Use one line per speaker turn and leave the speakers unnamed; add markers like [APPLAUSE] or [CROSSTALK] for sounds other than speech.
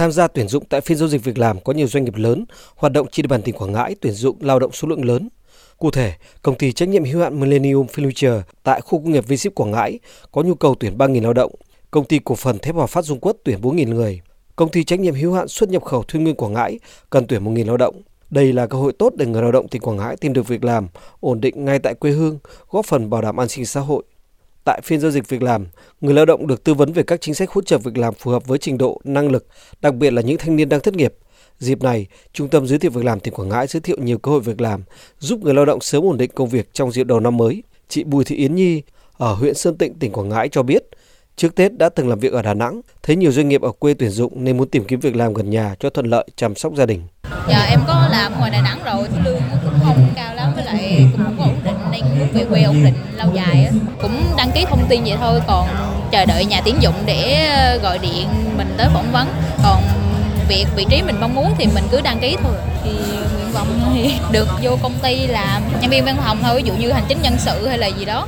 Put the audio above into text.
Tham gia tuyển dụng tại phiên giao dịch việc làm có nhiều doanh nghiệp lớn hoạt động trên địa bàn tỉnh Quảng Ngãi tuyển dụng lao động số lượng lớn. Cụ thể, công ty trách nhiệm hữu hạn Millennium Furniture tại khu công nghiệp V Ship Quảng Ngãi có nhu cầu tuyển 3.000 lao động. Công ty cổ phần thép Hòa Phát Dung Quất tuyển 4.000 người. Công ty trách nhiệm hữu hạn xuất nhập khẩu Thuyên Nguyên Quảng Ngãi cần tuyển 1.000 lao động. Đây là cơ hội tốt để người lao động tỉnh Quảng Ngãi tìm được việc làm ổn định ngay tại quê hương, góp phần bảo đảm an sinh xã hội. Tại phiên giao dịch việc làm, người lao động được tư vấn về các chính sách hỗ trợ việc làm phù hợp với trình độ, năng lực, đặc biệt là những thanh niên đang thất nghiệp. Dịp này, Trung tâm giới thiệu việc làm tỉnh Quảng Ngãi giới thiệu nhiều cơ hội việc làm, giúp người lao động sớm ổn định công việc trong dịp đầu năm mới. Chị Bùi Thị Yến Nhi ở huyện Sơn Tịnh, tỉnh Quảng Ngãi cho biết, trước Tết đã từng làm việc ở Đà Nẵng, thấy nhiều doanh nghiệp ở quê tuyển dụng nên muốn tìm kiếm việc làm gần nhà cho thuận lợi chăm sóc gia đình.
Giờ em có làm ngoài Đà Nẵng rồi, thì lương cũng không cao lắm với lại cũng không có ổn về quê ổn định lâu dài á. Cũng đăng ký thông tin vậy thôi, còn chờ đợi nhà tuyển dụng để ờ, gọi điện mình tới phỏng vấn. Còn việc vị trí mình mong muốn thì mình cứ đăng ký thôi. Thì nguyện vọng thì [LAUGHS] được vô công ty làm nhân viên văn phòng thôi, ví dụ như hành chính nhân sự hay là gì đó.